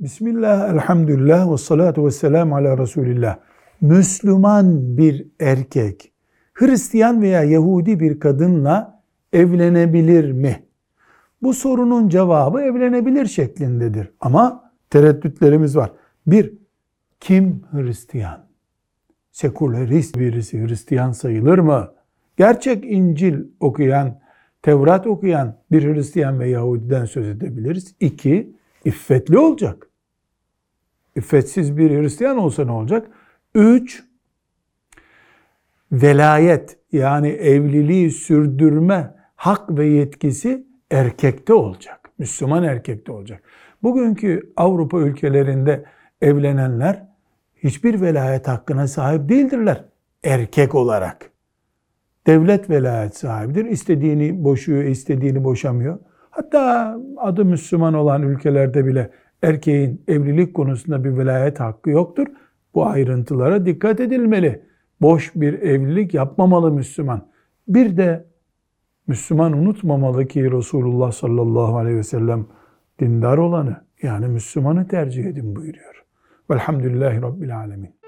Bismillah, elhamdülillah ve salatu ve selamu ala Resulillah. Müslüman bir erkek, Hristiyan veya Yahudi bir kadınla evlenebilir mi? Bu sorunun cevabı evlenebilir şeklindedir. Ama tereddütlerimiz var. Bir, kim Hristiyan? Sekülerist birisi Hristiyan sayılır mı? Gerçek İncil okuyan, Tevrat okuyan bir Hristiyan ve Yahudiden söz edebiliriz. İki, iffetli olacak. İffetsiz bir Hristiyan olsa ne olacak? Üç, velayet yani evliliği sürdürme hak ve yetkisi erkekte olacak. Müslüman erkekte olacak. Bugünkü Avrupa ülkelerinde evlenenler hiçbir velayet hakkına sahip değildirler erkek olarak. Devlet velayet sahibidir. İstediğini boşuyor, istediğini boşamıyor. Hatta adı Müslüman olan ülkelerde bile erkeğin evlilik konusunda bir velayet hakkı yoktur. Bu ayrıntılara dikkat edilmeli. Boş bir evlilik yapmamalı Müslüman. Bir de Müslüman unutmamalı ki Resulullah sallallahu aleyhi ve sellem dindar olanı yani Müslümanı tercih edin buyuruyor. Velhamdülillahi Rabbil alemin.